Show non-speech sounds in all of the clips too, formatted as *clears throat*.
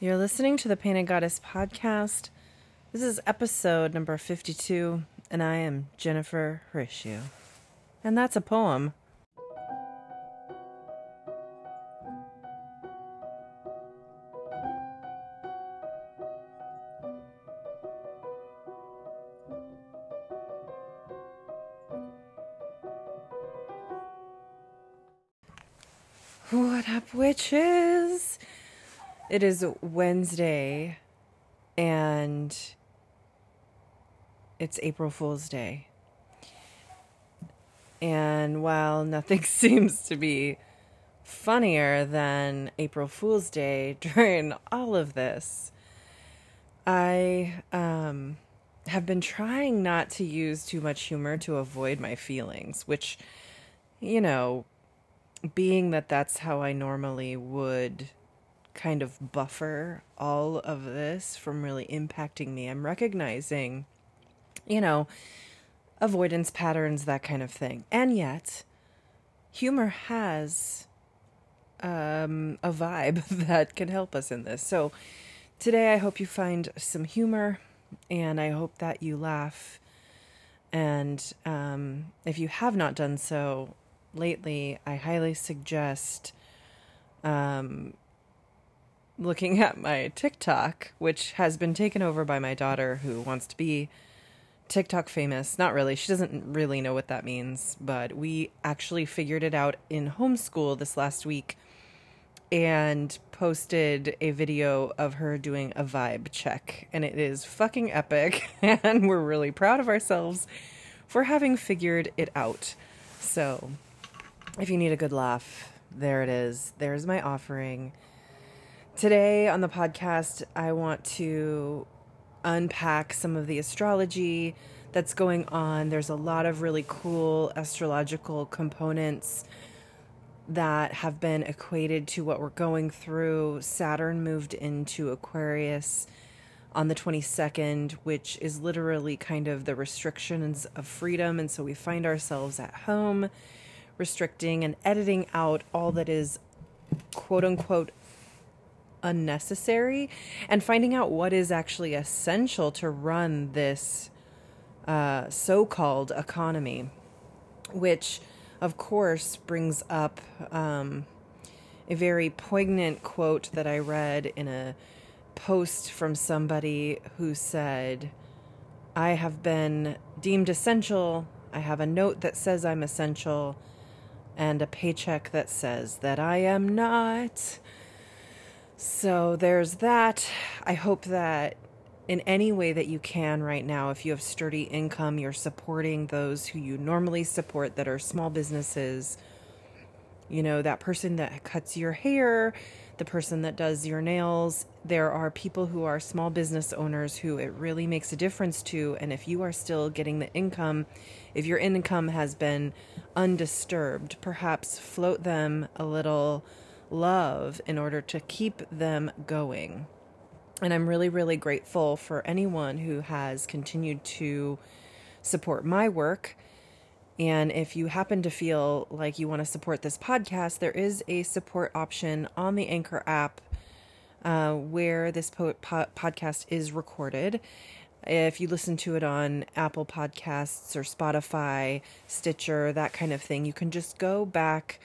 You're listening to the Painted Goddess podcast. This is episode number 52, and I am Jennifer Horatio. And that's a poem. It is Wednesday and it's April Fool's Day. And while nothing *laughs* seems to be funnier than April Fool's Day *laughs* during all of this, I um, have been trying not to use too much humor to avoid my feelings, which, you know, being that that's how I normally would kind of buffer all of this from really impacting me. I'm recognizing, you know, avoidance patterns, that kind of thing. And yet, humor has um, a vibe *laughs* that can help us in this. So, today I hope you find some humor and I hope that you laugh. And um, if you have not done so lately, I highly suggest um, looking at my TikTok, which has been taken over by my daughter who wants to be TikTok famous. Not really. She doesn't really know what that means, but we actually figured it out in homeschool this last week and posted a video of her doing a vibe check. And it is fucking epic. *laughs* And we're really proud of ourselves for having figured it out. So, if you need a good laugh, there it is. There's my offering. Today on the podcast, I want to unpack some of the astrology that's going on. There's a lot of really cool astrological components that have been equated to what we're going through. Saturn moved into Aquarius on the 22nd, which is literally kind of the restrictions of freedom. And so we find ourselves at home restricting and editing out all that is quote unquote unnecessary and finding out what is actually essential to run this uh, so called economy, which of course brings up um, a very poignant quote that I read in a post from somebody who said, I have been deemed essential. I have a note that says I'm essential and a paycheck that says that I am not. So there's that. I hope that in any way that you can right now, if you have sturdy income, you're supporting those who you normally support that are small businesses. You know, that person that cuts your hair, the person that does your nails. There are people who are small business owners who it really makes a difference to. And if you are still getting the income, if your income has been undisturbed, perhaps float them a little love in order to keep them going. And I'm really, really grateful for anyone who has continued to support my work and if you happen to feel like you want to support this podcast, there is a support option on the Anchor app uh, where this po- po- podcast is recorded. If you listen to it on Apple Podcasts or Spotify, Stitcher, that kind of thing, you can just go back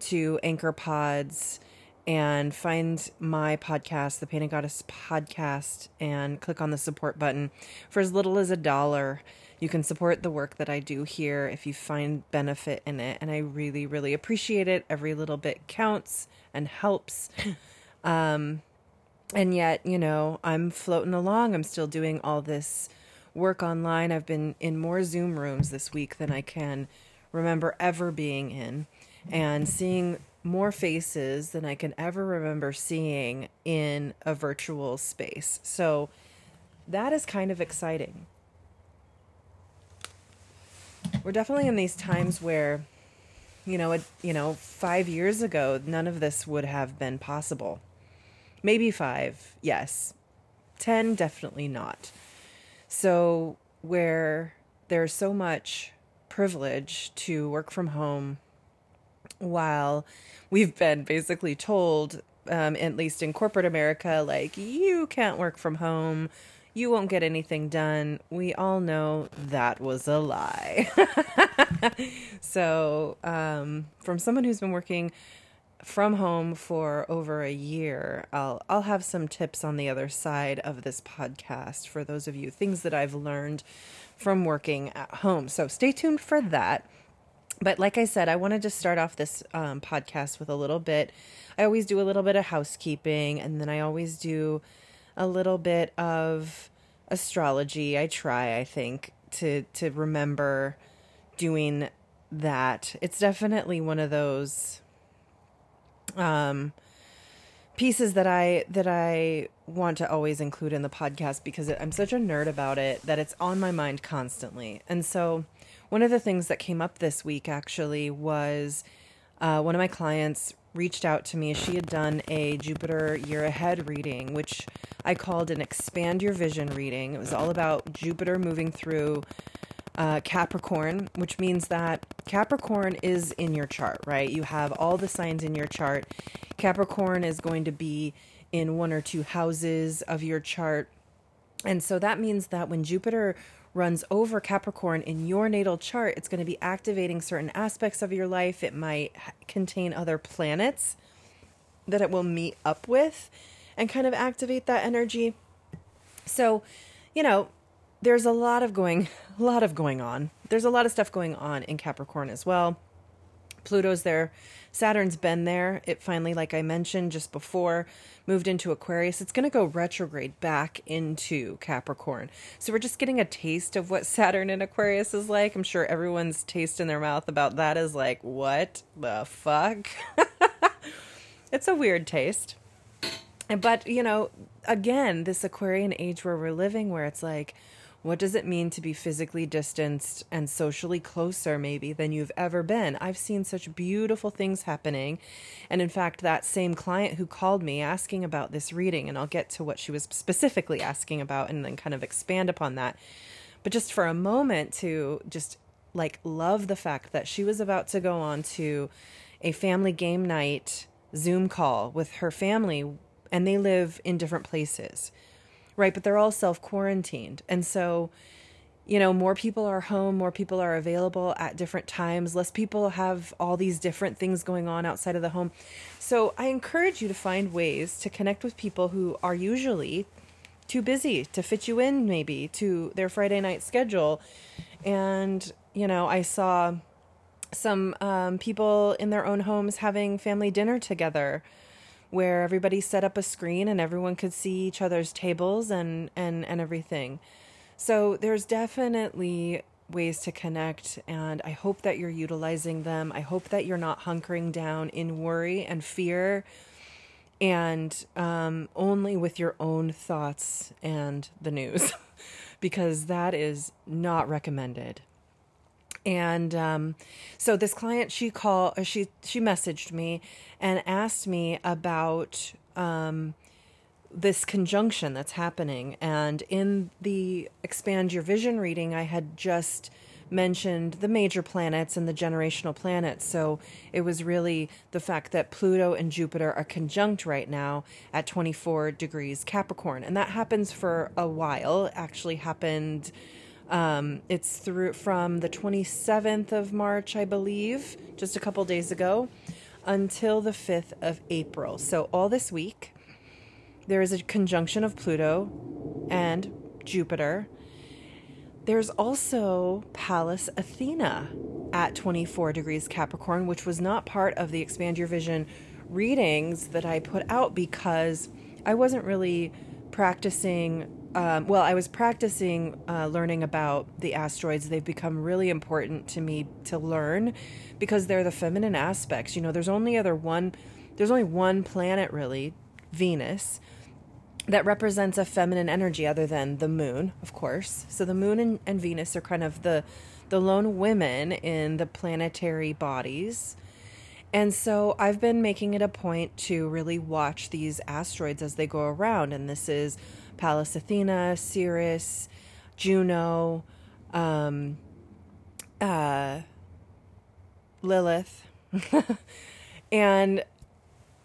to Anchor Pods and find my podcast, the Painted Goddess podcast, and click on the support button for as little as a dollar you can support the work that I do here if you find benefit in it. And I really, really appreciate it. Every little bit counts and helps. *laughs* Um, and yet, you know, I'm floating along. I'm still doing all this work online. I've been in more Zoom rooms this week than I can remember ever being in and seeing more faces than I can ever remember seeing in a virtual space. So that is kind of exciting. We're definitely in these times where you know it you know 5 years ago none of this would have been possible. Maybe 5 yes. 10 definitely not. So where there's so much privilege to work from home while we've been basically told um, at least in corporate America, like you can't work from home, you won't get anything done. We all know that was a lie. *laughs* so, um, from someone who's been working from home for over a year, I'll I'll have some tips on the other side of this podcast for those of you things that I've learned from working at home. So stay tuned for that. But like I said, I wanted to just start off this um, podcast with a little bit. I always do a little bit of housekeeping, and then I always do a little bit of astrology. I try, I think, to to remember doing that. It's definitely one of those um pieces that I that I want to always include in the podcast because I'm such a nerd about it that it's on my mind constantly. And so one of the things that came up this week actually was uh, one of my clients reached out to me. She had done a Jupiter year ahead reading, which I called an expand your vision reading. It was all about Jupiter moving through uh, Capricorn, which means that Capricorn is in your chart, right? You have all the signs in your chart. Capricorn is going to be in one or two houses of your chart. And so that means that when Jupiter runs over Capricorn in your natal chart, it's going to be activating certain aspects of your life. It might contain other planets that it will meet up with and kind of activate that energy. So, you know, there's a lot of going *laughs* a lot of going on. There's a lot of stuff going on in Capricorn as well. Pluto's there. Saturn's been there. It finally, like I mentioned just before, moved into Aquarius. It's going to go retrograde back into Capricorn. So we're just getting a taste of what *laughs* Saturn in Aquarius is like. I'm sure everyone's taste in their mouth about that is like, what the fuck? *laughs* it's a weird taste. But, you know, again, this Aquarian age where we're living, where it's like, what does it mean to be physically distanced and socially closer, maybe, than you've ever been? I've seen such beautiful things happening. And in fact, that same client who called me asking about this reading, and I'll get to what she was specifically asking about and then kind of expand upon that. But just for a moment to just like love the fact that she was about to go on to a family game night Zoom call with her family, and they live in different places right? But they're all self quarantined. And so, you know, more people are home, more people are available at different times, less people have all these different things going on outside of the home. So I encourage you to find ways to connect with people who are usually too busy to fit you in, maybe to their Friday night schedule. And, you know, I saw some um, people in their own homes having family dinner together where everybody set up a screen and everyone could see each other's tables and and and everything. So there's definitely ways to connect and I hope that you're utilizing them. I hope that you're not hunkering down in worry and fear and um, only with your own thoughts and the news *laughs* because that is not recommended and um, so this client she called she she messaged me and asked me about um, this conjunction that's happening. And in the expand your vision reading i had just mentioned the major planets and the generational planets. So it was really the fact that pluto and jupiter are conjunct right now at 24 degrees capricorn. And that happens for a while. It actually happened um, it's through from the 27th of March, I believe, just a couple days ago, until the 5th of April. So, all this week, there is a conjunction of Pluto and Jupiter. There's also Pallas Athena at 24 degrees Capricorn, which was not part of the Expand Your Vision readings that I put out because I wasn't really practicing um, well, I was practicing uh, learning about the asteroids. They've become really important to me to learn because they're the feminine aspects. You know, there's only other one, there's only one planet really, Venus, that represents a feminine energy other than the moon, of course. So the moon and, and Venus are kind of the the lone women in the planetary bodies. And so I've been making it a point to really watch these asteroids as they go around. And this is Pallas Athena, Ceres, Juno, um, uh, Lilith. *laughs* and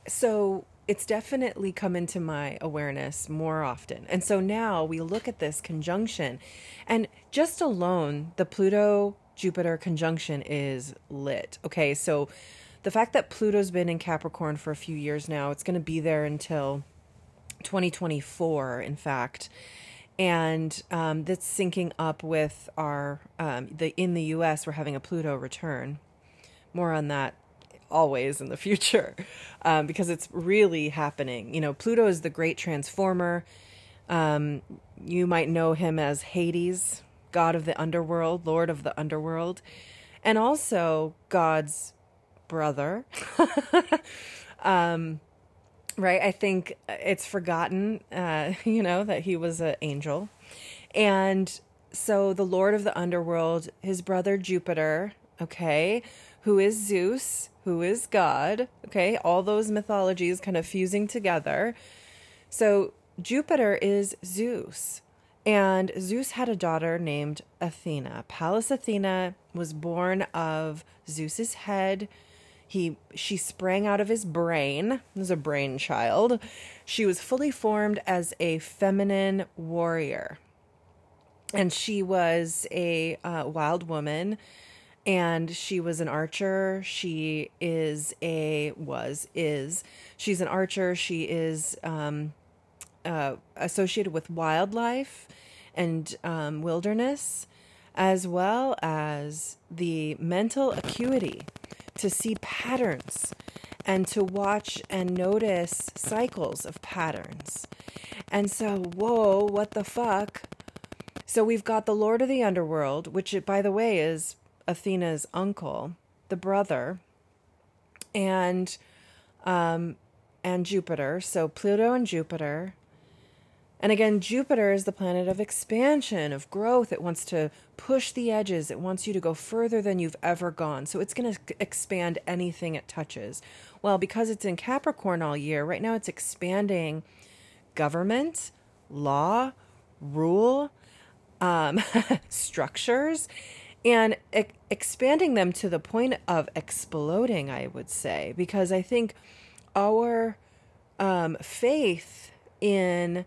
so it's definitely come into my awareness more often. And so now we look at this conjunction, and just alone, the Pluto Jupiter conjunction is lit. Okay, so the fact that Pluto's been in Capricorn for a few years now, it's going to be there until 2024, in fact. And um, that's syncing up with our um, the in the U.S. We're having a Pluto return. More on that always in the *laughs* future um, because it's really happening. You know, Pluto is the great transformer. Um, you might know him as Hades, god of the underworld, lord of the underworld, and also God's brother. *laughs* um, right? I think it's forgotten, uh, *laughs* you know, that he was an angel. And so the lord of the underworld, his brother Jupiter, okay, who is Zeus, who is God. Okay, all those mythologies kind of fusing together. So Jupiter is Zeus. And Zeus had a daughter named Athena. Pallas Athena was born of Zeus's head. He she sprang out of his brain. Was a brain child. She was fully formed as a feminine warrior. And she was a uh, wild woman and she was an archer. She is a was is she's an archer. She is um, uh, associated with wildlife and um, wilderness, as well as the mental acuity to see patterns and to watch and notice cycles of patterns. And so, whoa, what the fuck? So we've got the Lord of the Underworld, which, by the way, is Athena's uncle, the brother, and um, and Jupiter. So Pluto and Jupiter. And again, Jupiter is the planet of expansion, of growth. It wants to push the edges. It wants you to go further than you've ever gone. So it's going to expand anything it touches. Well, because it's in Capricorn all year, right now it's expanding government, law, rule, um, *laughs* structures and e- expanding them to the point of exploding, I would say, because I think our um, faith in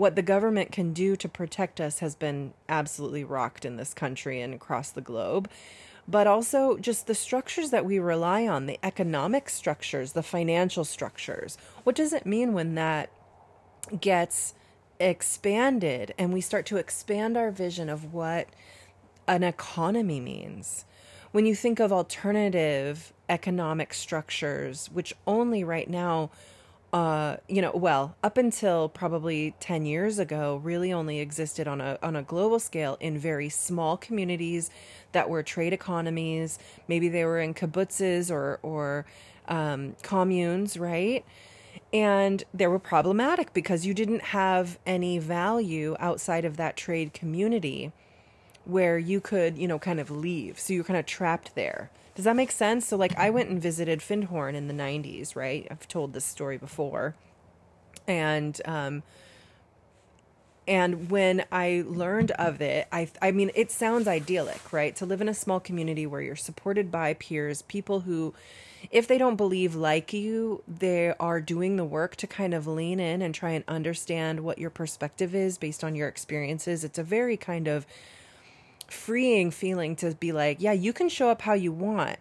what the government can do to protect us has been absolutely rocked in this country and across the globe. But also, just the structures that we rely on, the economic structures, the financial structures. What does it mean when that gets expanded and we start to expand our vision of what an economy means. When you think of alternative economic structures, which only right now, uh, you know, well, up until probably 10 years ago, really only existed on a, on a global scale in very small communities that were trade economies. Maybe they were in kibbutzes or, or um, communes, right? and they were problematic because you didn't have any value outside of that trade community where you could, you know, kind of leave. So you're kind of trapped there. Does that make sense? So, like, I went and visited Findhorn in the 90s, right? I've told this story before. And, um, and when I learned of it, I, I mean, it sounds idyllic, right? To live in a small community where you're supported by peers, people who, if they don't believe like you, they are doing the work to kind of lean in and try and understand what your perspective is based on your experiences. It's a very kind of freeing feeling to be like, yeah, you can show up how you want.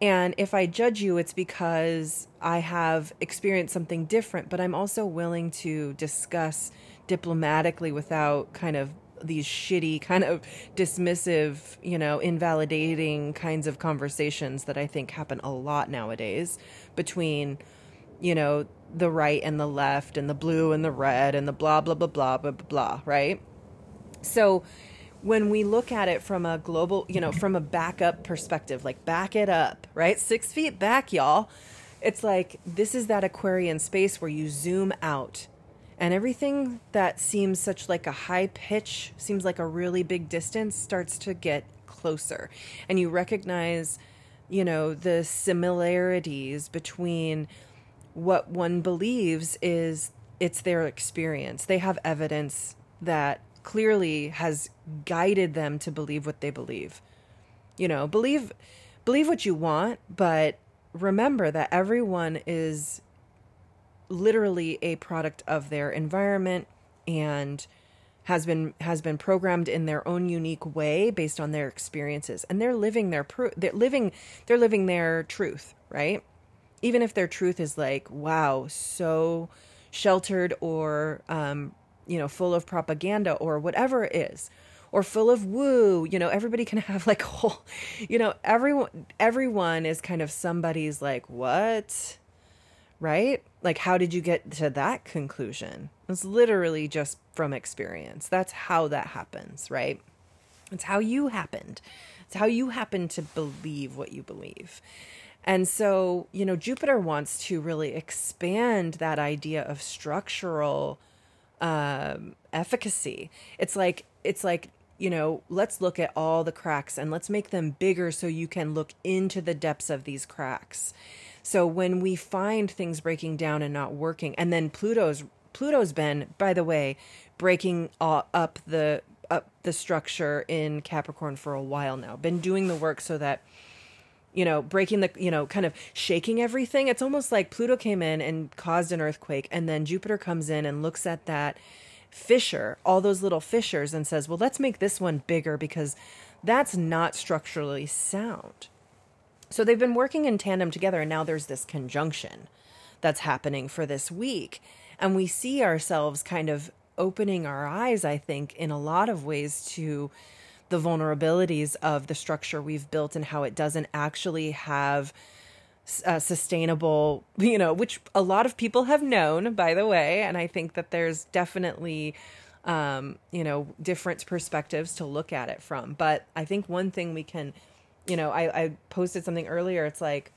And if I judge you, it's because I have experienced something different, but I'm also willing to discuss diplomatically without kind of these shitty, *laughs* kind of dismissive, you know, invalidating kinds of conversations that I think happen a lot nowadays between, you know, the right and the left and the blue and the red and the blah, blah, blah, blah, blah, blah, blah, right? So, when we look at it from a global, you know, from a backup perspective, like back it up, right? Six feet back, y'all. It's like this is that Aquarian space where you zoom out and everything that seems such like a high pitch, seems like a really big distance, starts to get closer. And you recognize, you know, the similarities between what one believes is it's their experience. They have evidence that clearly has guided them to believe what they believe. You know, believe believe what you want, but remember that everyone is literally a product of their environment and has been has been programmed in their own unique way based on their experiences and they're living their pro- they're living they're living their truth right even if their truth is like wow so sheltered or um, you know full of propaganda or whatever it is or full of woo you know everybody can *laughs* have like whole you know everyone everyone is kind of somebody's like what? Right? Like how did you get to that conclusion? It's literally just from experience. That's how that happens right? It's how you happened. It's how you happen to believe what you believe. And so you know jupiter wants to really expand that idea of structural um, efficacy it's like it's like you know, let's look at all the cracks and let's make them bigger so you can look into the depths of these cracks. So when we find things breaking down and not working, and then Pluto's Pluto's been, by the way, breaking up the up the structure in Capricorn for a while now. Been doing the work so that you know, breaking the, you know, kind of shaking everything. It's almost like Pluto came in and caused an earthquake, and then Jupiter comes in and looks at that fissure, all those little fissures, and says, well, let's make this one bigger because that's not structurally sound. So they've been working in tandem together, and now there's this conjunction that's happening for this week. And we see ourselves kind of opening our eyes, I think, in a lot of ways to the vulnerabilities of the structure we've built and how it doesn't actually have uh, sustainable, you know, which a lot of people have known, by the way. And I think that there's definitely, um, you know, different perspectives to look at it from. But I think one thing we can, you know, I, I posted something earlier. It's like,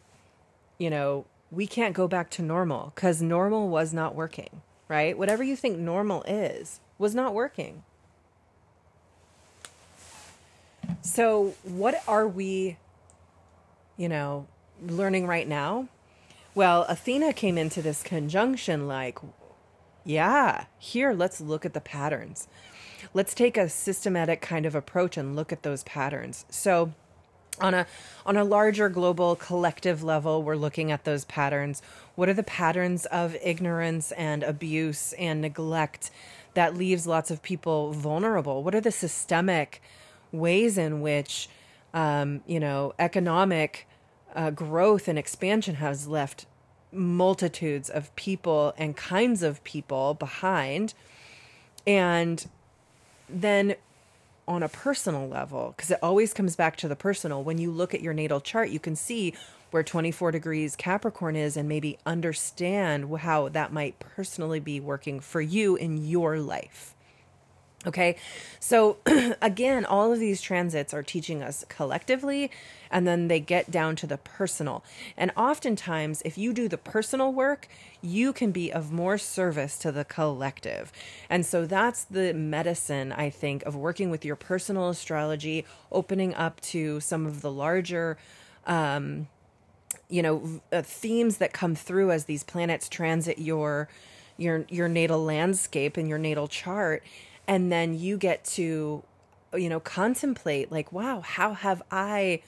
you know, we can't go back to normal because normal was not working, right? Whatever you think normal is, was not working. So, what are we, you know, learning right now? Well, Athena came into this conjunction like, yeah, here, let's look at the patterns. Let's take a systematic kind of approach and look at those patterns. So, on a on a larger global collective level we're looking at those patterns what are the patterns of ignorance and abuse and neglect that leaves lots of people vulnerable what are the systemic ways in which um, you know economic uh, growth and expansion has left multitudes of people and kinds of people behind. And then on a personal level, because it always comes back to the personal, when you look at your natal chart, you can see where 24 degrees Capricorn is and maybe understand how that might personally be working for you in your life. Okay, so *clears throat* again, all of these transits are teaching us collectively, and then they get down to the personal. And oftentimes, if you do the personal work, you can be of more service to the collective. And so that's the medicine, I think, of working with your personal astrology, opening up to some of the larger. Um, you know uh, themes that come through as these planets transit your your your natal landscape and your natal chart and then you get to you know contemplate like wow how have i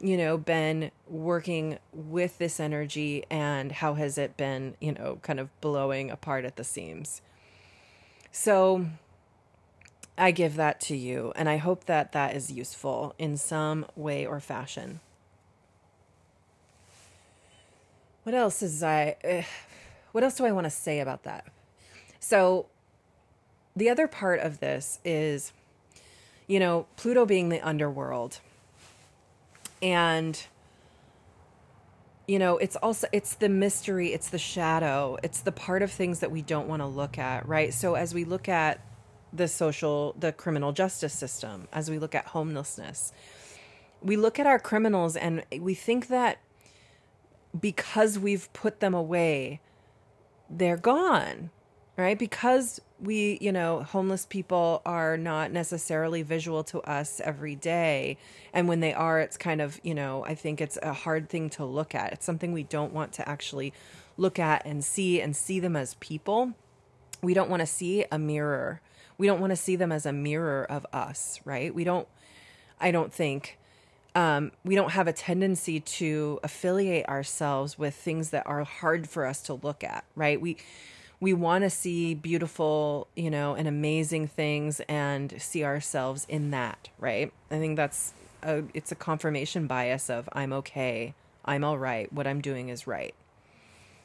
you know been working with this energy and how has it been you know kind of blowing apart at the seams? So i give that to you and i hope that that is useful in some way or fashion. What else is i uh, what else do i want to say about that? So the other part of this is, you know, Pluto being the underworld. And you know, it's also it's the mystery, it's the shadow, it's the part of things that we don't want to look at, right? So as we look at the social the criminal justice system, as we look at homelessness, we look at our criminals and we think that because we've put them away, they're gone, right? Because we, you know, homeless people are not necessarily visual to us every day. And when they are, it's kind of, you know, I think it's a hard thing to look at. It's something we don't want to actually look at and see and see them as people. We don't want to see a mirror. We don't want to see them as a mirror of us, right? We don't, I don't think, um, we don't have a tendency to affiliate ourselves with things that are hard for us to look at, right? We we want to see beautiful, you know, and amazing things and see ourselves in that, right? I think that's a, it's a confirmation bias of I'm okay, I'm all right, what I'm doing is right.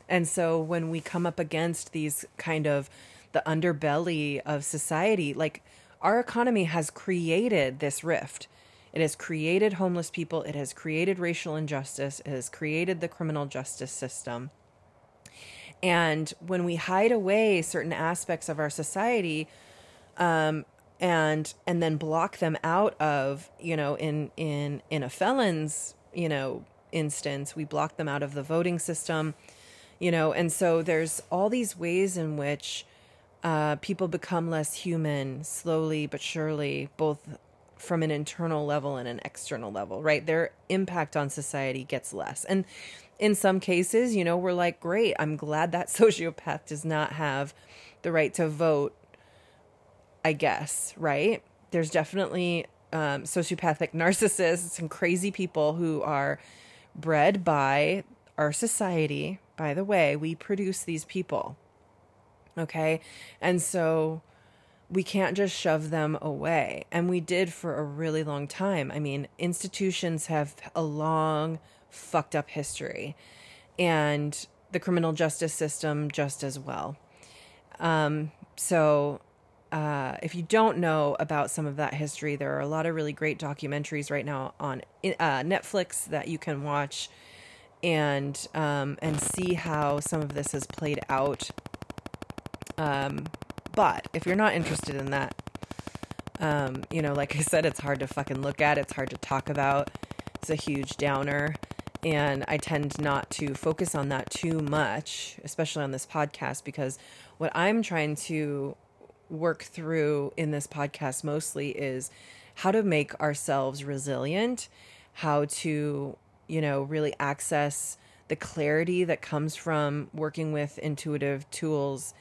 And so when we come up against these kind of the underbelly of society, like our economy has created this rift. It has created homeless people, it has created racial injustice, it has created the criminal justice system. And when we hide away certain aspects of our society, um, and and then block them out of, you know, in in in a felon's, you know, instance, we block them out of the voting system, you know, and so there's all these ways in which uh, people become less human slowly but surely, both from an internal level and an external level, right? Their impact on society gets less. And in some cases, you know, we're like, great, I'm glad that *laughs* sociopath does not have the right to vote, I guess, right? There's definitely um, sociopathic *laughs* narcissists and crazy people who are bred by our society. By the way, we produce these people. Okay. And so we can't just shove them away. And we did for a really long time. I mean, institutions have a long, fucked up history, and the criminal justice system just as well. Um, so, uh, if you don't know about some of that history, there are a lot of really great documentaries right now on uh, Netflix that you can watch and um, and see how some of this has played out um, but if you're not interested in that, um, you know, like I said, it's hard to fucking look at. It's hard to talk about. It's a huge downer. And I tend not to focus on that too much, especially on this podcast, because what I'm trying to work through in this podcast mostly is how to make ourselves resilient, how to, you know, really access the clarity that comes from working with intuitive tools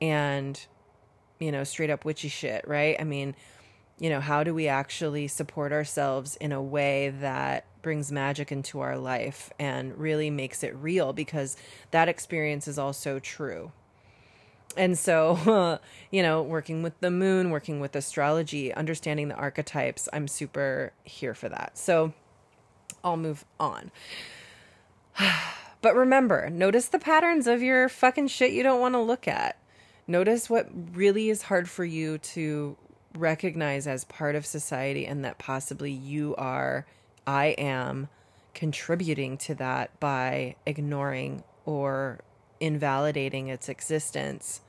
and you know straight up witchy shit right? I mean you know how do we actually support ourselves in a way that brings magic into our life and really makes it real because that experience is also true. And so *laughs* you know working with the moon working with astrology understanding the archetypes i'm super here for that. So i'll move on. *sighs* But remember notice the patterns of your fucking shit you don't want to look at. Notice what really is hard for you to recognize as part of society and that possibly you are, I am contributing to that by ignoring or invalidating its existence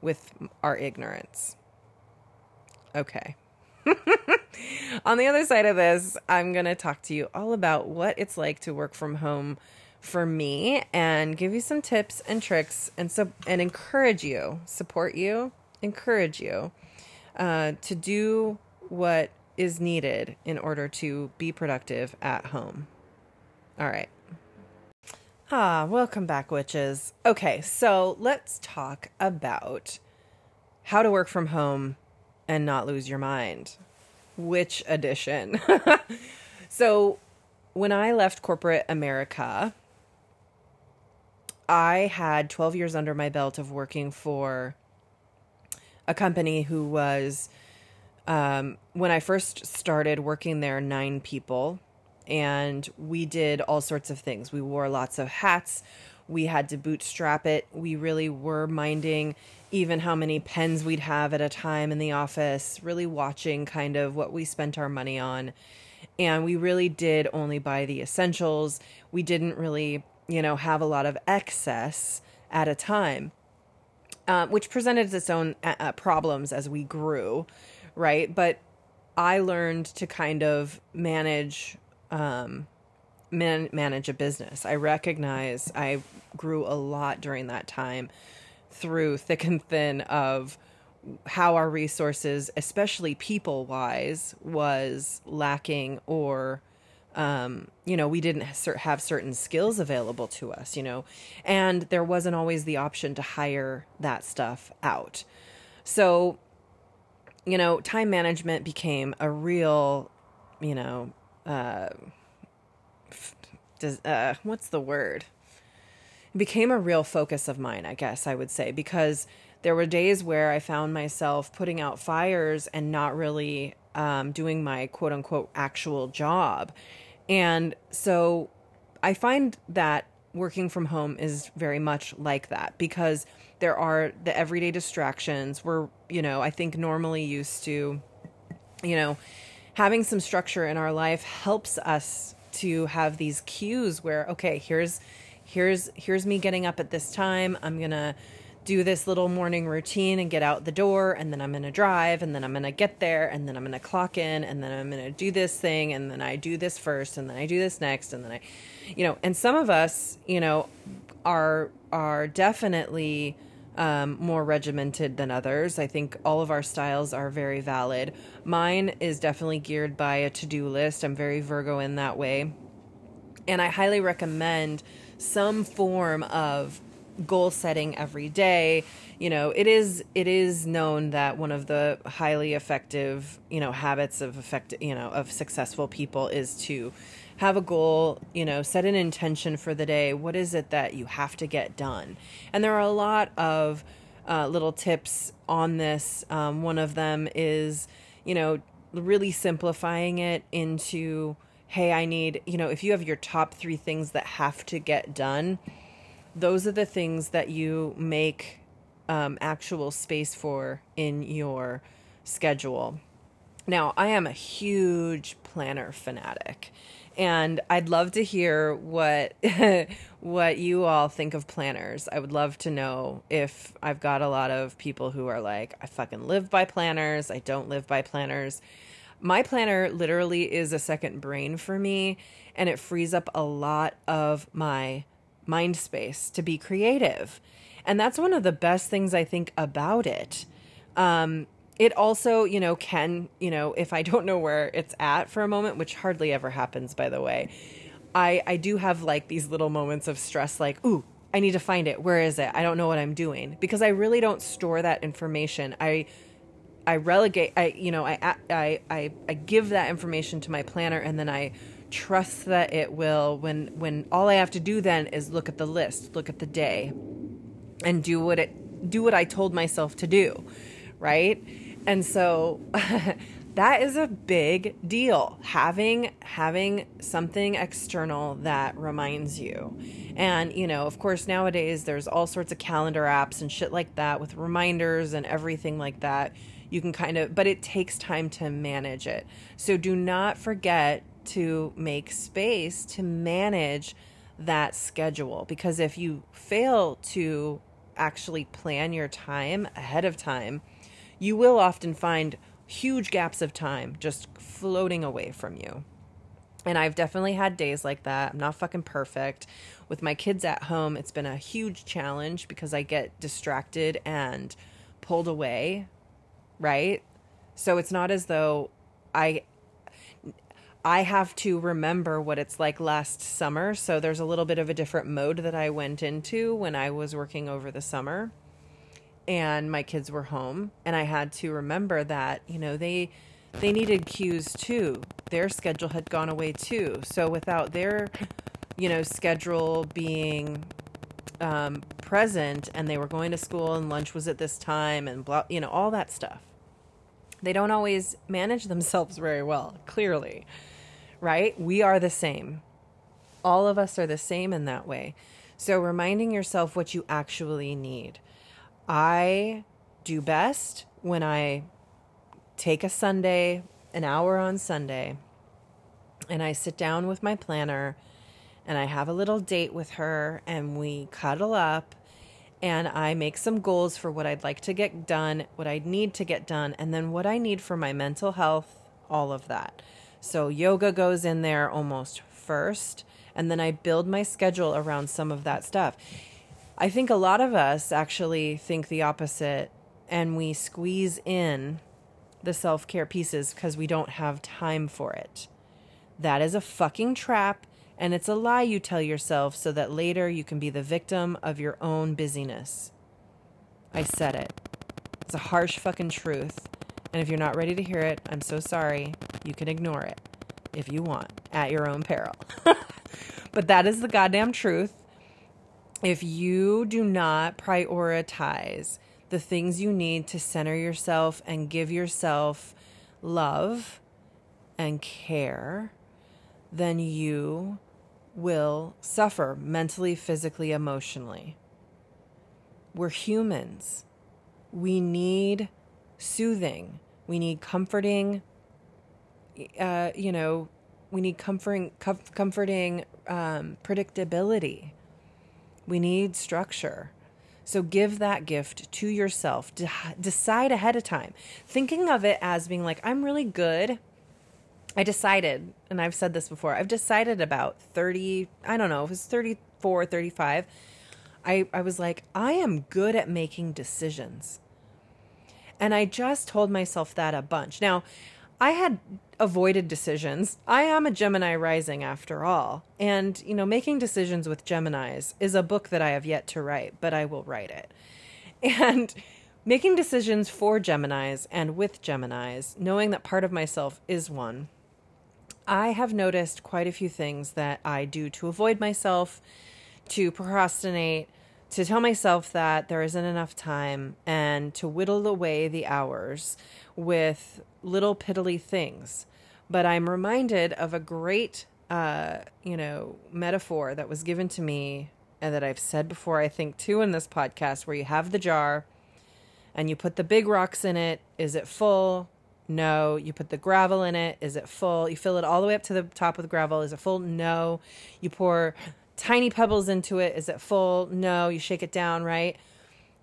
with our ignorance. Okay. *laughs* On the other side of this, I'm going to talk to you all about what it's like to work from home for me and give you some tips and tricks and so and encourage you, support you, encourage you uh, to do what is needed in order to be productive at home. All right. Ah, welcome back, witches. Okay, so let's talk about how to work from home and not lose your mind. Witch edition? *laughs* so, when I left corporate America, I had 12 years under my belt of working for a company who was, um, when I first started working there, nine people. And we did all sorts of things. We wore lots of hats. We had to bootstrap it. We really were minding even how many pens we'd have at a time in the office, really watching kind of what we spent our money on. And we really did only buy the essentials. We didn't really you know, have a lot of excess at a time, uh, which presented its own uh, uh, problems as we grew, right? But I learned to kind of manage um, man- manage a business. I recognize I grew a lot during that time through thick and thin of how our resources, especially people wise, was lacking or um, you know, we didn't have certain skills available to us, you know, and there wasn't always the option to hire that stuff out. So, you know, time management became a real, you know, uh, does, uh, what's the word? It became a real focus of mine, I guess I would say, because there were days where I found myself putting out fires and not really um, doing my quote unquote actual job. And so I find that working from home is very much like that because there are the everyday distractions. We're, you know, I think normally used to, you know, having some structure in our life helps us to have these cues where okay, here's here's here's me getting up at this time. I'm going to do this little morning routine and get out the door and then I'm going to drive and then I'm going to get there and then I'm going to clock in and then I'm going to do this thing and then I do this first and then I do this next and then I you know and some of us you know are are definitely um, more regimented than others. I think all of our styles are very valid. Mine is definitely geared by a to do list. I'm very Virgo in that way. And I highly recommend some form of goal setting every day you know it is it is known that one of the highly effective you know habits of effect you know of successful people is to have a goal you know set an intention for the day. What is it that you have to get done? And there are a lot of uh, little tips on this. Um, one of them is you know really simplifying it into hey i need you know if you have your top three things that have to get done those are the things that you make um, actual space for in your schedule. Now, I am a huge planner fanatic, and I'd love to hear what *laughs* what you all think of planners. I would love to know if I've got a lot of people who are like, I fucking live by planners. I don't live by planners. My planner literally is a second brain for me, and it frees up a lot of my mind space to be creative. And that's one of the best things I think about it. Um, it also, you know, can, you know, if I don't know where it's at for a moment, which hardly ever happens, by the way, I, I do have like these little moments of stress, like, ooh, I need to find it. Where is it? I don't know what I'm doing because I really don't store that information. I, I relegate, I, you know, I, I, I, I give that information to my planner and then I trust that it will when when all I have to do then is look at the list, look at the day and do what it do what I told myself to do, right? And so *laughs* that is a big deal having having something external that reminds you. And you know of course nowadays there's all sorts of calendar apps and shit like that with reminders and everything like that. You can kind of but it takes time to manage it. So do not forget to make space to manage that schedule because if you fail to actually plan your time ahead of time, you will often find huge gaps of time just floating away from you. And I've definitely had days like that. I'm not fucking perfect. With my kids at home, it's been a huge challenge because I get distracted and pulled away, right? So it's not as though I I have to remember what it's like last summer. So there's a little bit of a different mode that I went into when I was working over the summer and my kids were home and I had to remember that, you know, they they needed cues too. Their schedule had gone away too. So without their, you know, schedule being um, present and they were going to school and lunch was at this time and blah, you know, all that stuff. They don't always manage themselves very well, clearly right? We are the same. All of us are the same in that way. So, reminding yourself what you actually need. I do best when I take a Sunday, an hour on Sunday, and I sit down with my planner and I have a little date with her and we cuddle up and I make some goals for what I'd like to get done, what I need to get done, and then what I need for my mental health, all of that. So yoga goes in there almost first, and then I build my schedule around some of that stuff. I think a lot of us actually think the opposite, and we squeeze in the self care pieces because we don't have time for it. That is a fucking trap, and it's a lie you tell yourself so that later you can be the victim of your own busyness. I said it. It's a harsh fucking truth. And if you're not ready to hear it, I'm so sorry. You can ignore it. if you want at your own peril. *laughs* but that is the goddamn truth. If you do not prioritize the things you need to center yourself and give yourself love and care, then you will suffer mentally, physically, emotionally. We're humans. We need soothing. We need comforting. Uh, you know, we need comforting, com- comforting um, predictability. We need structure. So give that gift to yourself. De- decide ahead of time. Thinking of it as being like, I'm really good. I decided, and I've said this before, I've decided about 30, I don't know, it was 34, 35. I, I was like, I am good at making decisions. And I just told myself that a bunch. Now, I had avoided decisions. I am a Gemini rising after all. And, you know, making decisions with Geminis is a book that I have yet to write, but I will write it. *laughs* And making decisions for Geminis and with Geminis, knowing that part of myself is one, I have noticed quite a few things that I do to avoid myself, to procrastinate, to tell myself that there isn't enough time, and to whittle away the hours with little piddly things. But I'm reminded of a great, uh, you know, metaphor that was given to me and that I've said before, I think, too, in this podcast, where you have the jar and you put the big rocks in it. Is it full? No. You put the gravel in it. Is it full? You fill it all the way up to the top with gravel. Is it full? No. You pour tiny pebbles into it. Is it full? No. You shake it down, right?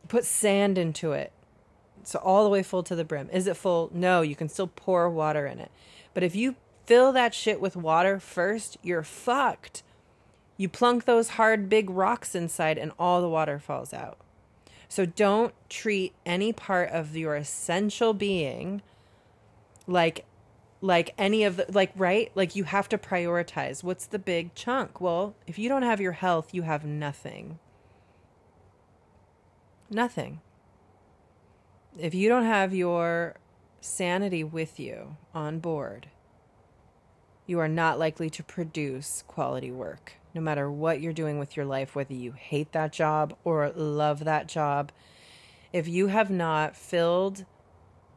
Put sand into it. So all the way full to the brim. Is it full? No, you can still pour water in it. But if you fill that shit with water first, you're fucked. You plunk those hard big rocks inside and all the water falls out. So don't treat any part of your essential being like like any of the like right? Like you have to prioritize. What's the big chunk? Well if you don't have your health you have nothing. Nothing. If you don't have your sanity with you on board, you are not likely to produce quality work. No matter what you're doing with your life, whether you hate that job or love that job, if you have not filled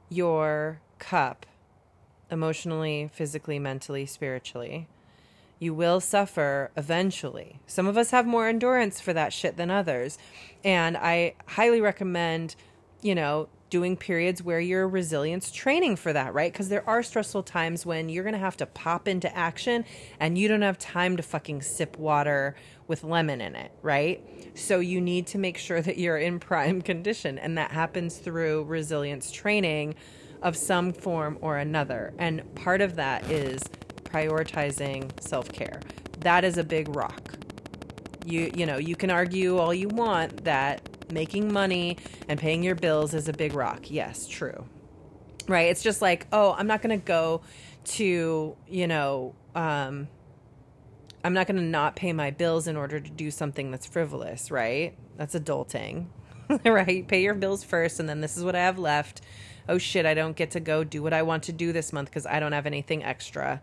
your cup emotionally, physically, mentally, spiritually, you will suffer eventually. Some of us have more endurance for that shit than others. And I highly recommend, you know, doing periods where you're resilience training for that, right? Because there are stressful times when you're going to have to pop into action and you don't have time to fucking sip water with lemon in it, right? So you need to make sure *laughs* that you're in prime condition. And that happens through resilience training of some form or another. And part of that is prioritizing self care. That is a big rock. You, you know, you can argue all you want that making money and paying your bills is a big rock. Yes, true. Right? It's just like, oh, I'm not going to go to, you know, um, I'm not going to not pay my bills in order to do something that's frivolous, right? That's adulting, *laughs* right? Pay your bills first, and then this is what I have left. Oh shit, I don't get to go do what I want to do this month because I don't have anything extra.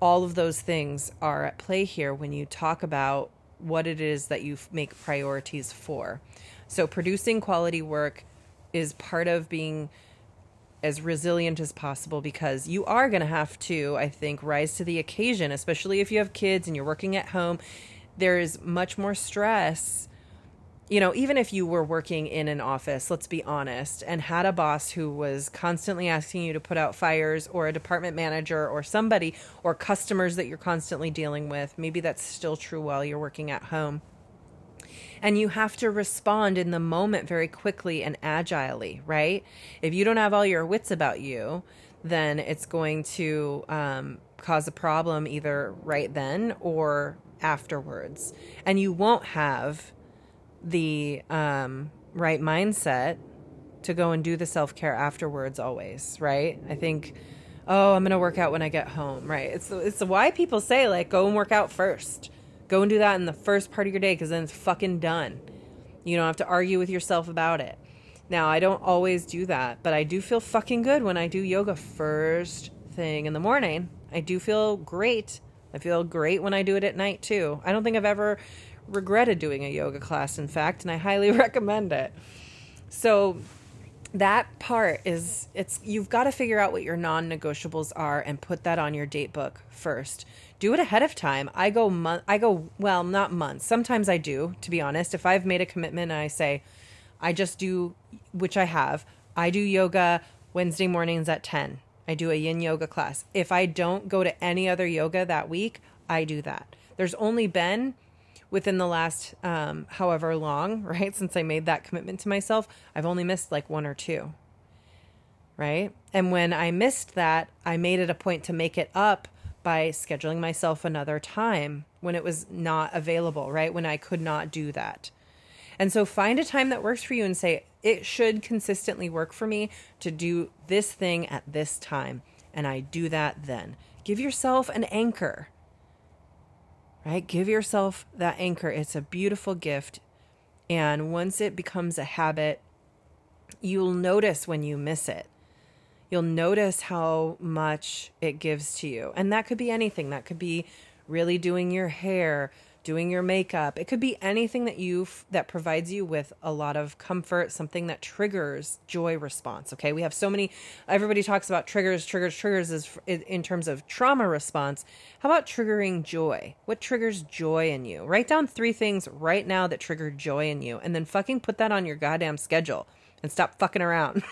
All of those things are at play here when you talk about what it is that you make priorities for. So, producing quality work is part of being as resilient as possible because you are going to have to, I think, rise to the occasion, especially if you have kids and you're working at home. There is much more stress. You know, even if you were working in an office, let's be honest, and had a boss who was constantly asking you to put out fires, or a department manager, or somebody, or customers that you're constantly dealing with, maybe that's still true while you're working at home and you have to respond in the moment very quickly and agilely, right? If you don't have all your wits about you, then it's going to um, cause a problem either right then or afterwards. And you won't have the um, right mindset to go and do the self care afterwards, always, right? I think, oh, I'm to work out when I get home, right? It's, it's why people say, like, go and work out first Go and do that in the first part of your day because then it's fucking done. You don't have to argue with yourself about it. Now, I don't always do that, but I do feel fucking good when I do yoga first thing in the morning. I do feel great. I feel great when I do it at night too. I don't think I've ever regretted doing a yoga class, in fact, and I highly *laughs* recommend it. So that part is it's you've got to figure out what your non-negotiables are and put that on your date book first. Do it ahead of time. I go month i go well not months. Sometimes i do to be honest. If i've made a commitment and i say i just do which i have i do yoga wednesday mornings at 10 i do a yin yoga class. If i don't go to any other yoga that week i do that. There's only been within the last um, however long, *laughs* right? Since I made that commitment to myself, I've only missed like one or two, right? And when I missed that, I made it a point to make it up by scheduling myself another time when it was not available, right? When I could not do that. And so find a time that works for you and say, it should consistently work for me to do this thing at this time. And I do that then. Give yourself an anchor right? Give yourself that anchor. It's a beautiful gift. And once it becomes a habit, you'll notice when you miss it. You'll notice how much it gives to you. And that could be anything. That could be really doing your hair, doing your makeup. It could be anything that you that provides you with a lot of comfort, something that triggers joy response, okay? We have so many everybody talks about triggers, triggers, triggers is in terms of trauma response. How about triggering joy? What triggers joy in you? Write down 3 things right now that trigger joy in you and then fucking put that on your goddamn schedule and stop fucking around.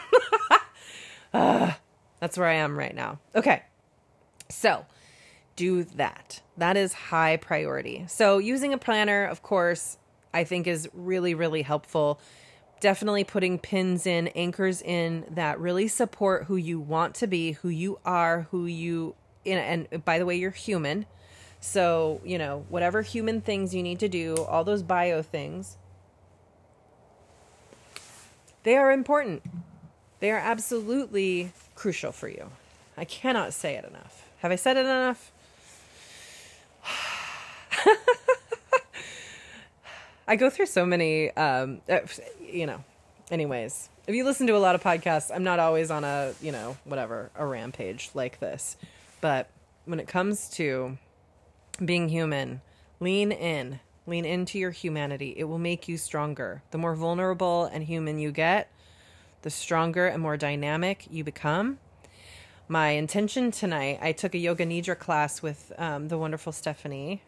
uh, *laughs* that's where I am right now. Okay. So, do that. That is high priority. So, using a planner, of course, I think is really, really helpful. Definitely putting pins in, anchors in that really support who you want to be, who you are, who you, and by the way, you're human. So, you know, whatever human things you need to do, all those bio things, they are important. They are absolutely crucial for you. I cannot say it enough. Have I said it enough? *sighs* I go through so many, um, uh, you know, anyways. If you listen to a lot of podcasts, I'm not always on a, you know, whatever, a rampage like this. But when it comes to being human, lean in, lean into your humanity. It will make you stronger. The more vulnerable and human you get, the stronger and more dynamic you become. My intention tonight, I took a yoga nidra class with um, the wonderful Stephanie,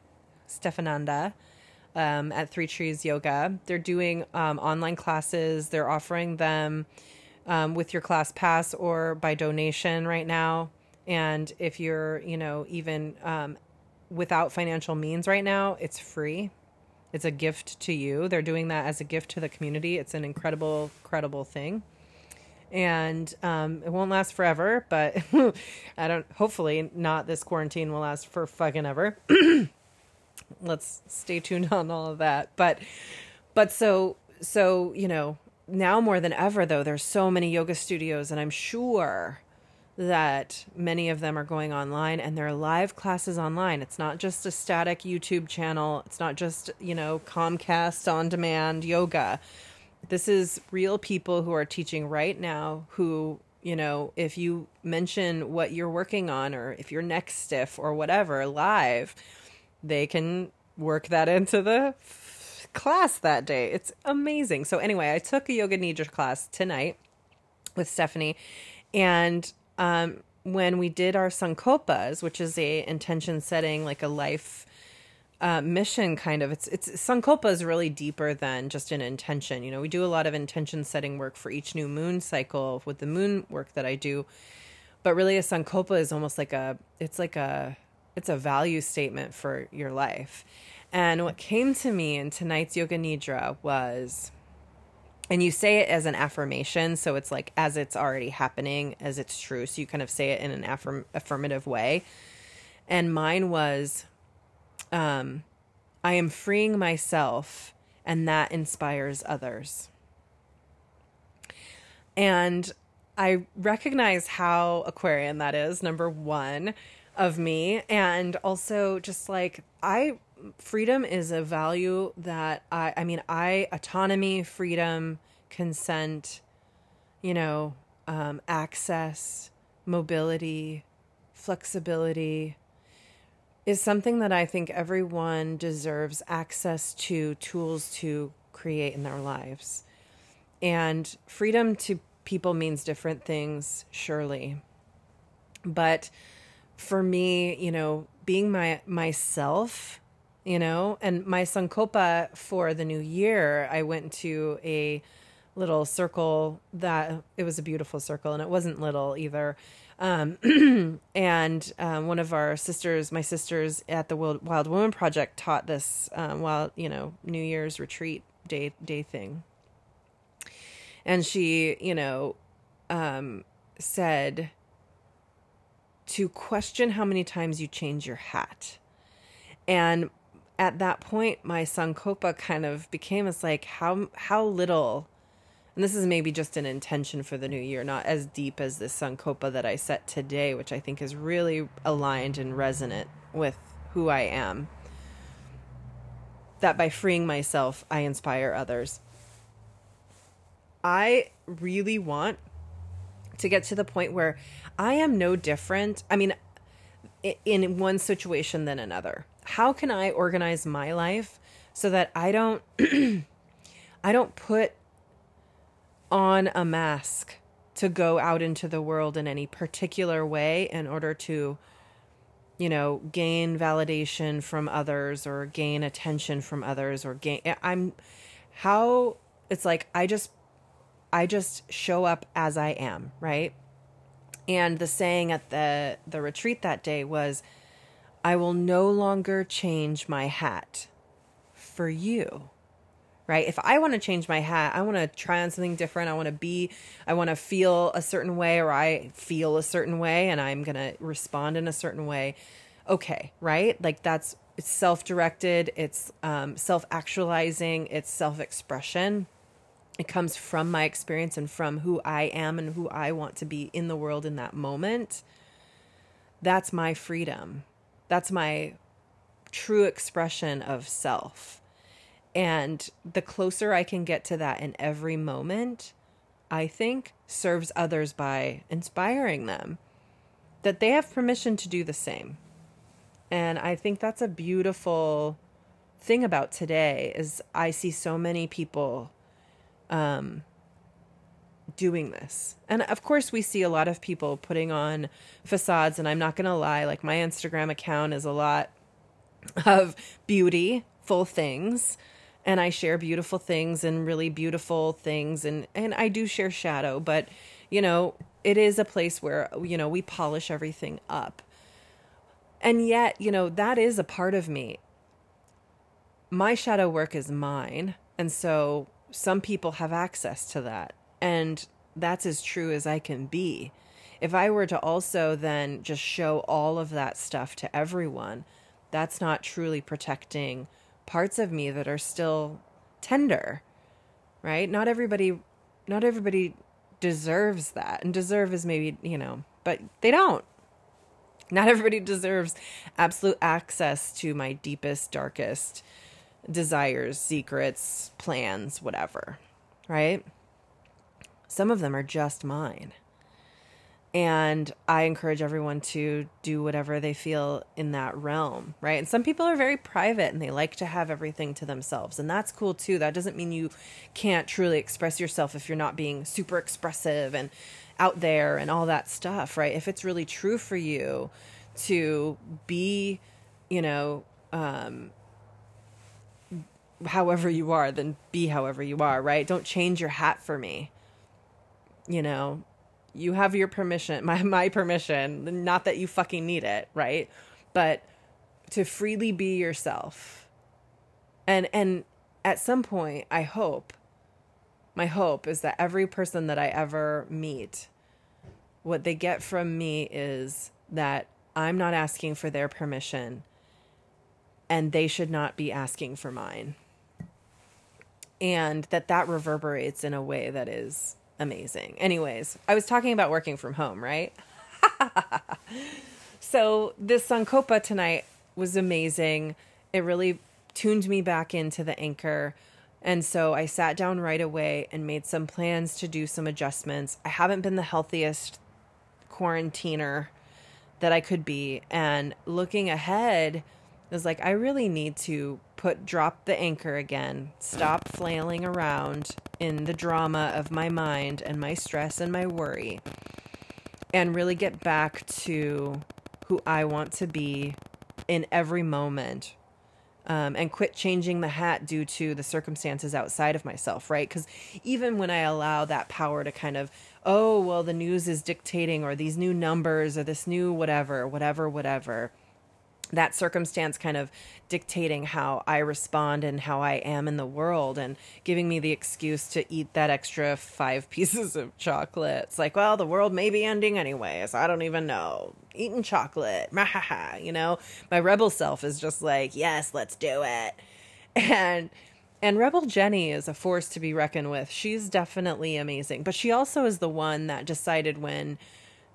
Stephananda um, at Three Trees Yoga. They're doing um, online classes. They're offering them um, with your class pass or by donation right now. And if you're, you know, even um, without financial means right now, it's free. It's a gift to you. They're doing that as a gift to the community. It's an incredible, credible thing. And um, it won't last forever, but *laughs* I don't, hopefully, not this quarantine will last for fucking ever. *clears throat* let's stay tuned *laughs* on all of that. But but so so, you know, now more than ever though, there's so many yoga studios and I'm sure that many of them are going online and they're live classes online. It's not just a static YouTube channel. It's not just, you know, Comcast on demand yoga. This is real people who are teaching right now who, you know, if you mention what you're working on or if you're neck stiff or whatever live, they can work that *laughs* into the f- class that day. It's amazing. So anyway, I took a yoga nidra class tonight with Stephanie, and um, when we did our sankalpas, which is a intention setting, like a life uh, mission kind of. It's it's sankalpa is really deeper than just an intention. You know, we do a lot of intention setting work for each new moon cycle with the moon work that I do, but really a sankalpa is almost like a it's like a it's a value statement for your life. And what came to me in tonight's Yoga Nidra was, and you say it as an affirmation. So it's like as it's already happening, as it's true. So you kind of say it in an affirm- affirmative way. And mine was, um, I am freeing myself, and that inspires others. And I recognize how Aquarian that is, number one of me and also just like I freedom is a value that I I mean I autonomy, freedom, consent, you know, um, access, mobility, flexibility is something that I think everyone deserves access to tools to create in their lives. And freedom to people means different things, surely. But for me, you know, being my myself, you know, and my sankalpa for the new year, I went to a little circle that it was a beautiful circle and it wasn't little either. Um, *clears throat* and um, one of our sisters, my sisters at the Wild, Wild Woman Project, taught this um, while you know New Year's retreat day day thing. And she, you know, um, said to question how many times you change your hat. And at that point, my sankalpa kind of became it's like how how little and this is maybe just an intention for the new year, not as deep as this Sankalpa that I set today, which I think is really aligned and resonant with who I am. That by freeing myself, I inspire others. I really want to get to the point where I am no different. I mean, in one situation than another. How can I organize my life so that I don't *clears throat* I don't put on a mask to go out into the world in any particular way in order to you know gain validation from others or gain attention from others or gain i'm how it's like i just i just show up as i am right? And the saying at the the retreat that day was i will no longer change my hat for you right? If I want to change my hat, I want to try on something different. I want to be, I want to feel a certain way, or I feel a certain way, and I'm going to respond in a certain way. Okay, right? Like that's it's self directed, it's um, self actualizing, it's self expression. It comes from my experience and from who I am and who I want to be in the world in that moment. That's my freedom. That's my true expression of self and the closer I can get to that in every moment, I think serves others by inspiring them that they have permission to do the same. And I think that's a beautiful thing about today is I see so many people um, doing this. And of course we see a lot of people putting on facades and I'm not going to lie like my Instagram account is a lot of beauty, full things and I share beautiful things and really beautiful things and and I do share shadow, but you know, it is a place where you know, we polish everything up. And yet, you know, that is a part of me. My shadow work is mine, and so some people have access to that. And that's as true as I can be. If I were to also then just show all of that stuff to everyone, that's not truly protecting parts of me that are still tender right? Not everybody not everybody deserves that and deserve is maybe you know but they don't. Not everybody deserves absolute access to my deepest darkest desires secrets plans whatever right? Some of them are just mine and I encourage everyone to do whatever they feel in that realm, right? And some people are very private and they like to have everything to themselves, and that's cool too. That doesn't mean you can't truly express yourself if you're not being super expressive and out there and all that stuff, right? If it's really true for you to be, you know, um, however you are, then be however you are, right? Don't change your hat for me. You know, you have your permission, *laughs* my my permission, not that you fucking need it, right? But to freely be yourself. And and at some point, I hope my hope is that every person that I ever meet what they get from me is that I'm not asking for their permission and they should not be asking for mine. And that that reverberates in a way that is amazing. Anyways, I was talking about working from home, right? *laughs* so this Sankalpa tonight was amazing. It really tuned me back into the anchor. And so I sat down right away and made some plans to do some adjustments. I haven't been the healthiest quarantiner that I could be. And looking ahead is like, I really need to put, drop the anchor again, stop flailing around in the drama of my mind and my stress and my worry, and really get back to who I want to be in every moment. Um, and quit changing the hat due to the circumstances outside of myself, right? Because even when I allow that power to kind of, oh, well, the news is dictating, or these new numbers, or this new whatever, whatever, whatever, that circumstance kind of dictating how I respond and how I am in the world and giving me the excuse to eat that extra five *laughs* pieces of chocolate. It's like, well, the world may be ending anyways. I don't even know. Eating chocolate. *laughs* You know, my rebel self is just like, yes, let's do it. And and Rebel Jenny is a force to be reckoned with. She's definitely amazing, but she also is the one that decided when,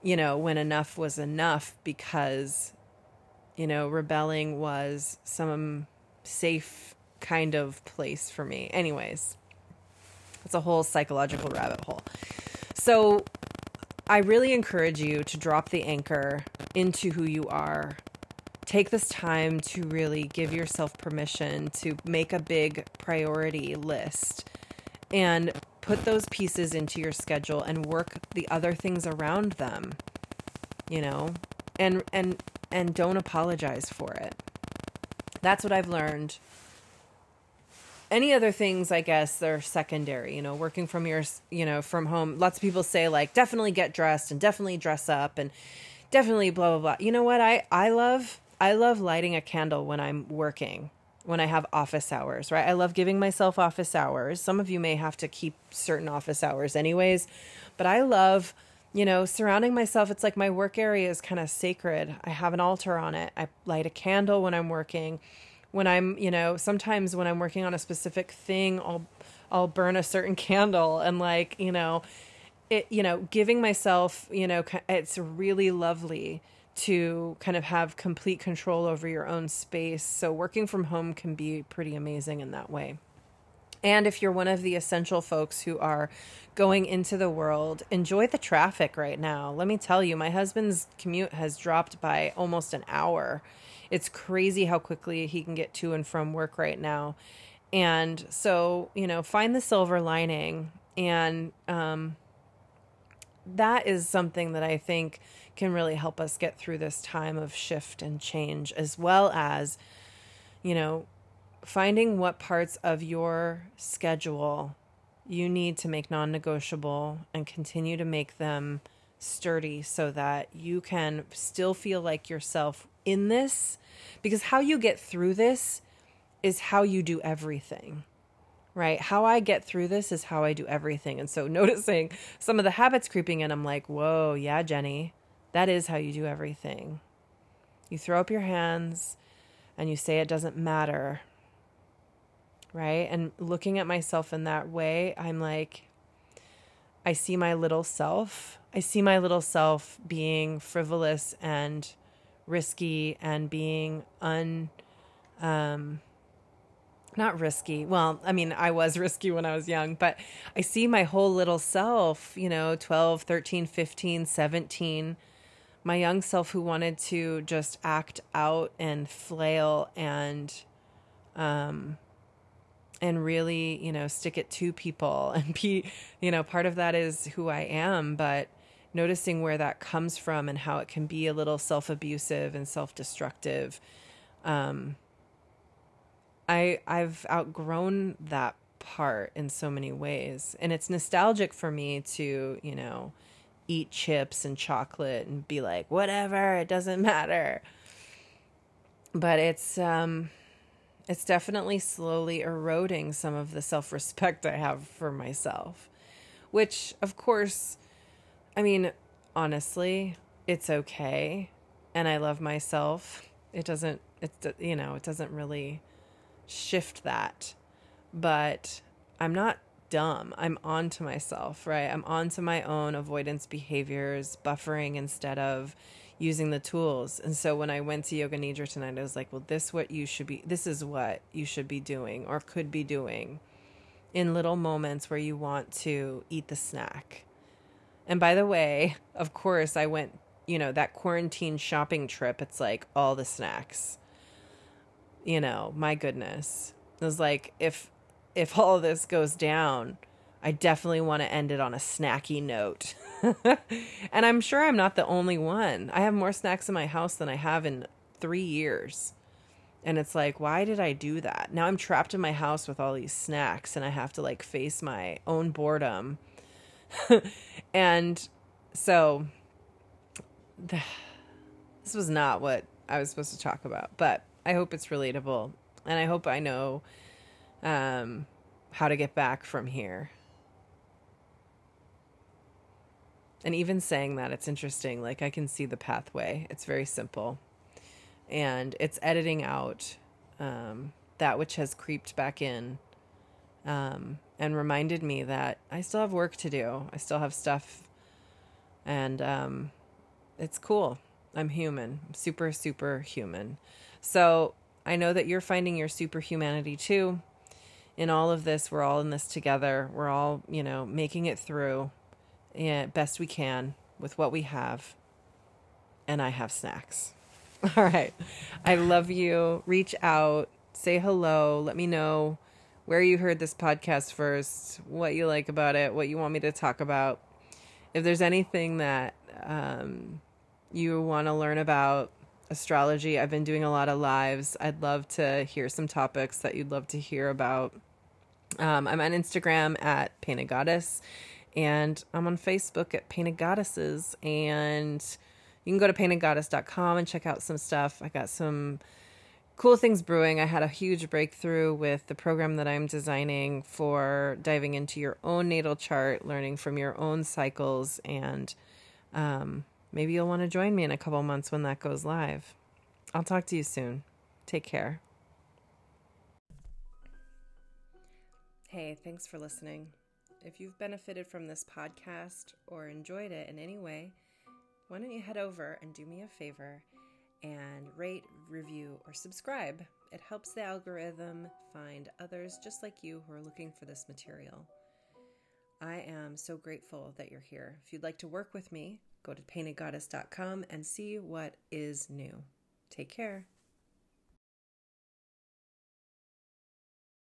you know, when enough was enough because you know, rebelling was some safe kind of place for me. Anyways, it's a whole psychological rabbit hole. So I really encourage you to drop the anchor into who you are. Take this time to really give yourself permission to make a big priority list and put those pieces into your schedule and work the other things around them. You know, and and and don't apologize for it. That's what I've learned. Any other things, I guess, they're secondary. You know, working from your, you know, from home. Lots of people say like, definitely get dressed and definitely dress up and definitely blah blah blah. You know what? I I love I love lighting a candle when I'm working when I have office hours, right? I love giving myself office hours. Some of you may have to keep certain office hours anyways, but I love you know, surrounding myself, it's like my work area is kind of sacred. I have an altar on it. I light a candle when I'm working. When I'm, you know, sometimes when I'm working on a specific thing, I'll I'll burn a certain *laughs* candle and like, you know, it, you know, giving myself, you know, it's really lovely to kind of have complete control over your own space. So working from home can be pretty amazing in that way. And if you're one of the essential folks who are going into the world, enjoy the traffic right now. Let me tell you, my husband's commute has dropped by almost an hour. It's crazy how quickly he can get to and from work right now. And so, you know, find the silver lining. And um, that is something that I think can really help us get through this time of shift and change, as well as, you know, finding what parts of your schedule you need to make non negotiable and continue to make them sturdy so that you can still feel like yourself in this. Because how you get through this is how you do everything, right? How I get through this is how I do everything. And so *laughs* noticing some of the habits creeping in, I'm like, whoa, yeah, Jenny, that is how you do everything. You throw up your hands and you say it doesn't matter right? And looking at myself in that way, I'm like, I see my little self. I see my little self being frivolous and risky and being un um not risky. Well, I mean, I was *laughs* risky when I was young, but I see my whole little self, you know, 12, 13, 15, 17, my young self who wanted to just act out and flail and um and really, you know, stick it to people *laughs* and be, you know, part of that is who I am, but noticing where that comes from and how it can be a little self-abusive and self-destructive. Um, I I've outgrown that part in so many ways, and it's nostalgic for me to, you know, eat chips and chocolate and be like, whatever, it doesn't *laughs* matter. But it's um it's definitely slowly eroding some of the self respect I have for myself. Which, of course, I mean, honestly, it's okay. And I love myself. It doesn't, it's, you know, it doesn't really shift that. But I'm not dumb. I'm on to myself, right? I'm on to my own avoidance behaviors, buffering instead of using the tools. And so when I went to Yoga Nidra tonight, I was like, well, this what you should be this is what you should be doing or could be doing in little moments where you want to eat the snack. And by the way, of course, I went you know, that quarantine shopping trip, it's like all the snacks. You know, my goodness. It was like if if all this goes down, I definitely want to end it on a snacky note. *laughs* *laughs* and I'm sure I'm not the only one. I have more snacks in my house than I have in 3 years. And it's like, why did I do that? Now I'm trapped in my house with all these snacks and I have to like face my own boredom. *laughs* and so *sighs* this was not what I was supposed to talk about, but I hope it's relatable and I hope I know um, how to get back from here. And even saying that, it's interesting. Like, I can see the pathway. It's very simple and it's editing out um, that which has creeped back in um, and reminded me that I still have work to do. I still have stuff, and um, it's cool. I'm human, I'm super, super human. So I know that you're finding your superhumanity too. In all of this, we're all in this together. We're all, you know, making it through yeah, best we can with what we have. And I have snacks. *laughs* All right. I love you. Reach out, say hello, let me know where you heard this podcast first, what you like about it, what you want me to talk about. If there's anything that um, you want to learn about astrology, I've been doing a lot of lives. I'd love to hear some topics that you'd love to hear about. Um, I'm on Instagram at Painted Goddess, and I'm on Facebook at Painted Goddesses, and you can go to paintedgoddess.com and check out some stuff. I got some cool things brewing. I had a huge breakthrough with the program that I'm designing for diving into your own natal chart, learning from your own cycles, and um, maybe you'll want to join me in a couple months when that goes live. I'll talk to you soon. Take care. Hey, thanks for listening. If you've benefited from this podcast or enjoyed it in any way, why don't you head over and do me a favor and rate, review, or subscribe? It helps the algorithm find others just like you who are looking for this material. I am so grateful that you're here. If you'd like to work with me, go to paintedgoddess.com and see what is new. Take care.